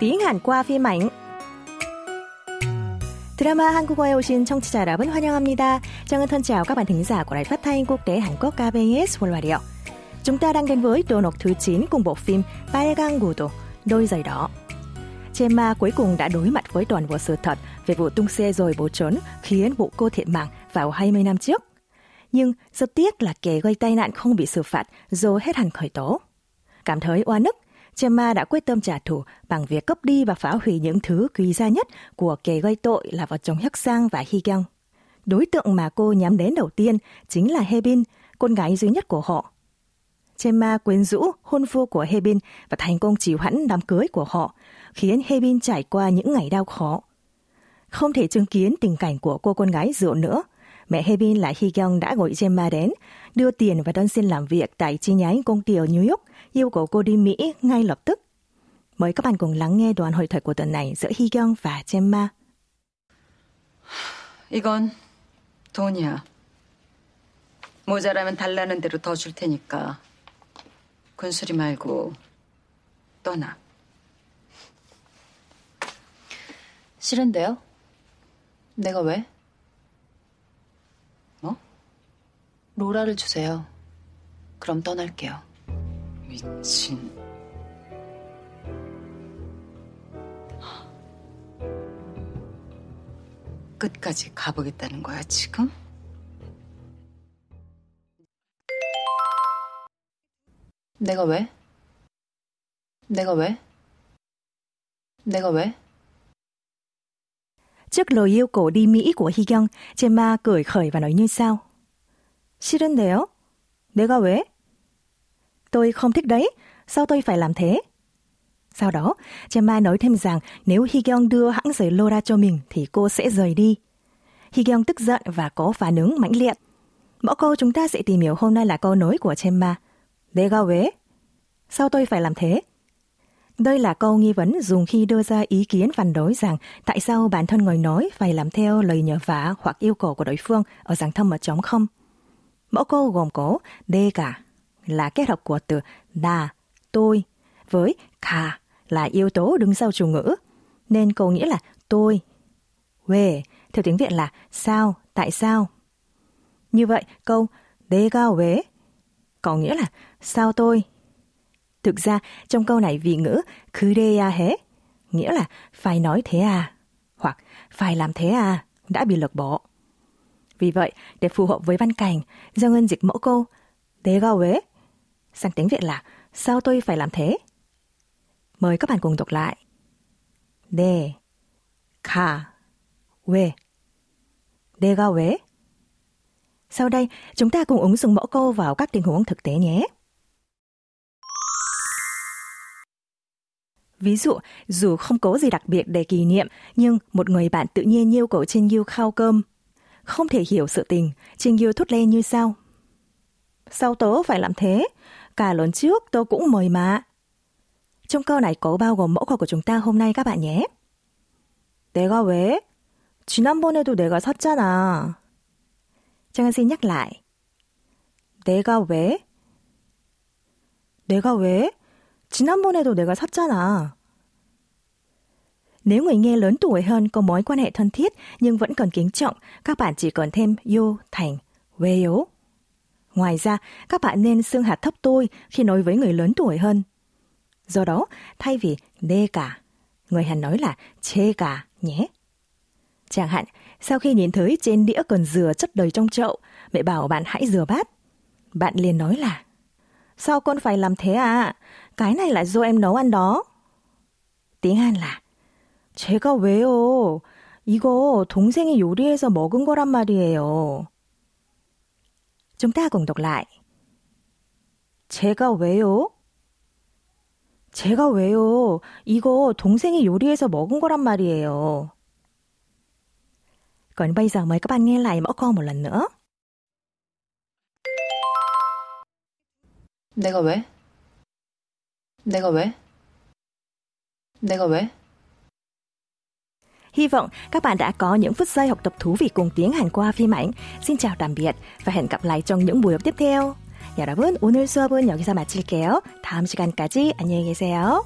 tiếng Hàn qua phim ảnh. Drama 한국어에 오신 청취자 여러분 환영합니다. Trang thân chào các bạn thính giả của Đài Phát thanh Quốc tế Hàn Quốc KBS World Radio. Chúng ta đang đến với độ nộp thứ 9 cùng bộ phim 빨간 구두, đôi giày đỏ. Gemma cuối cùng đã đối mặt với toàn bộ sự thật về vụ tung xe rồi bỏ trốn khiến bộ cô thiệt mạng vào 20 năm trước. Nhưng rất tiếc là kẻ gây tai nạn không bị xử phạt do hết hẳn khởi tố. Cảm thấy oan ức, Chema đã quyết tâm trả thù bằng việc cướp đi và phá hủy những thứ quý giá nhất của kẻ gây tội là vợ chồng Hyuk Sang và Hy Kyung. Đối tượng mà cô nhắm đến đầu tiên chính là Hebin, con gái duy nhất của họ. Chema quyến rũ hôn phu của Hebin và thành công trì hoãn đám cưới của họ, khiến Hebin trải qua những ngày đau khó. Không thể chứng kiến tình cảnh của cô con gái rượu nữa, mẹ Hebin là Hy Kyung đã gọi Gemma đến, đưa tiền và đơn xin làm việc tại chi nhánh công ty ở New York, yêu cầu cô đi Mỹ ngay lập tức. Mời các bạn cùng lắng nghe đoạn hội thoại của tuần này giữa Hee Kyung và Gemma. 이건 돈이야. 모자라면 달라는 대로 더 줄 테니까 군수리 말고 떠나. 싫은데요? 내가 왜? 뭐? 로라를 주세요. 그럼 떠날게요. 미친. 끝까지 가보겠다는 거야, 지금? 내가 왜? 내가 왜? 내가 왜? Trước lời yêu cầu đi Mỹ của Hee Kyung, Gemma cười khởi và nói như sau. 싫은데요? 내가 왜? Tôi không thích đấy, sao tôi phải làm thế? Sau đó, Gemma nói thêm rằng nếu Hyeon đưa hãng giày Laura cho mình thì cô sẽ rời đi. Hyeon tức giận và có phản ứng mãnh liệt. Mẫu câu chúng ta sẽ tìm hiểu hôm nay là câu nói của Gemma. Dega vé. Sao tôi phải làm thế? Đây là câu nghi vấn dùng khi đưa ra ý kiến phản đối rằng tại sao bản thân người nói phải làm theo lời nhờ vả hoặc yêu cầu của đối phương ở dạng thâm mật chống không. Mẫu câu gồm có D cả là kết hợp của từ là tôi với cả là yếu tố đứng sau chủ ngữ. Nên câu nghĩa là tôi. Về theo tiếng Việt là sao, tại sao. Như vậy câu đê cao vế có nghĩa là sao tôi. Thực ra trong câu này vị ngữ cứ đê à hế nghĩa là phải nói thế à hoặc phải làm thế à đã bị lược bỏ. Vì vậy, để phù hợp với văn cảnh, Giang Ngân dịch mẫu câu đê cao vế sang tiếng Việt là sao tôi phải làm thế? Mời các bạn cùng đọc lại. 네, 가, 왜? 내가 왜? Sau đây, chúng ta cùng ứng dụng mẫu câu vào các tình huống thực tế nhé. Ví dụ, dù không có gì đặc biệt để kỷ niệm, nhưng một người bạn tự nhiên yêu cầu Trinh Yêu khao cơm. Không thể hiểu sự tình, Trinh Yêu thốt lên như sau. Sao tớ phải làm thế? Cả lần trước tôi cũng mời mà. Trong câu này có bao gồm mẫu câu của chúng ta hôm nay các bạn nhé. 내가 왜? 지난번에도 내가 샀잖아. Trang xin nhắc lại. 내가 왜? 내가 왜? 지난번에도 내가 샀잖아. Nếu người nghe lớn tuổi hơn có mối quan hệ thân thiết nhưng vẫn còn kính trọng, các bạn chỉ cần thêm yêu thành 왜요. Ngoài ra, các bạn nên xưng hạt thấp tôi khi nói với người lớn tuổi hơn. Do đó, thay vì 내가, người Hàn nói là 제가 nhé. Chẳng hạn, sau khi nhìn thấy trên đĩa còn dừa chất đầy trong chậu, mẹ bảo bạn hãy rửa bát. Bạn liền nói là Sao con phải làm thế à? Cái này là do em nấu ăn đó. tiếng Hàn là 제가 왜요? 이거 동생이 요리해서 먹은 거란 말이에요. Chúng ta cùng đọc lại. 제가 왜요? 제가 왜요? 이거 동생이 요리해서 먹은 거란 말이에요. Còn bây giờ mời các bạn nghe lại mẫu câu một lần nữa. 내가 왜? 내가 왜? 내가 왜? Hy vọng các bạn đã có những phút giây học tập thú vị cùng tiếng Hàn qua phim ảnh. Xin chào tạm biệt và hẹn gặp lại trong những buổi học tiếp theo. 여러분, 오늘 수업은 여기서 마칠게요. 다음 시간까지 안녕히 계세요.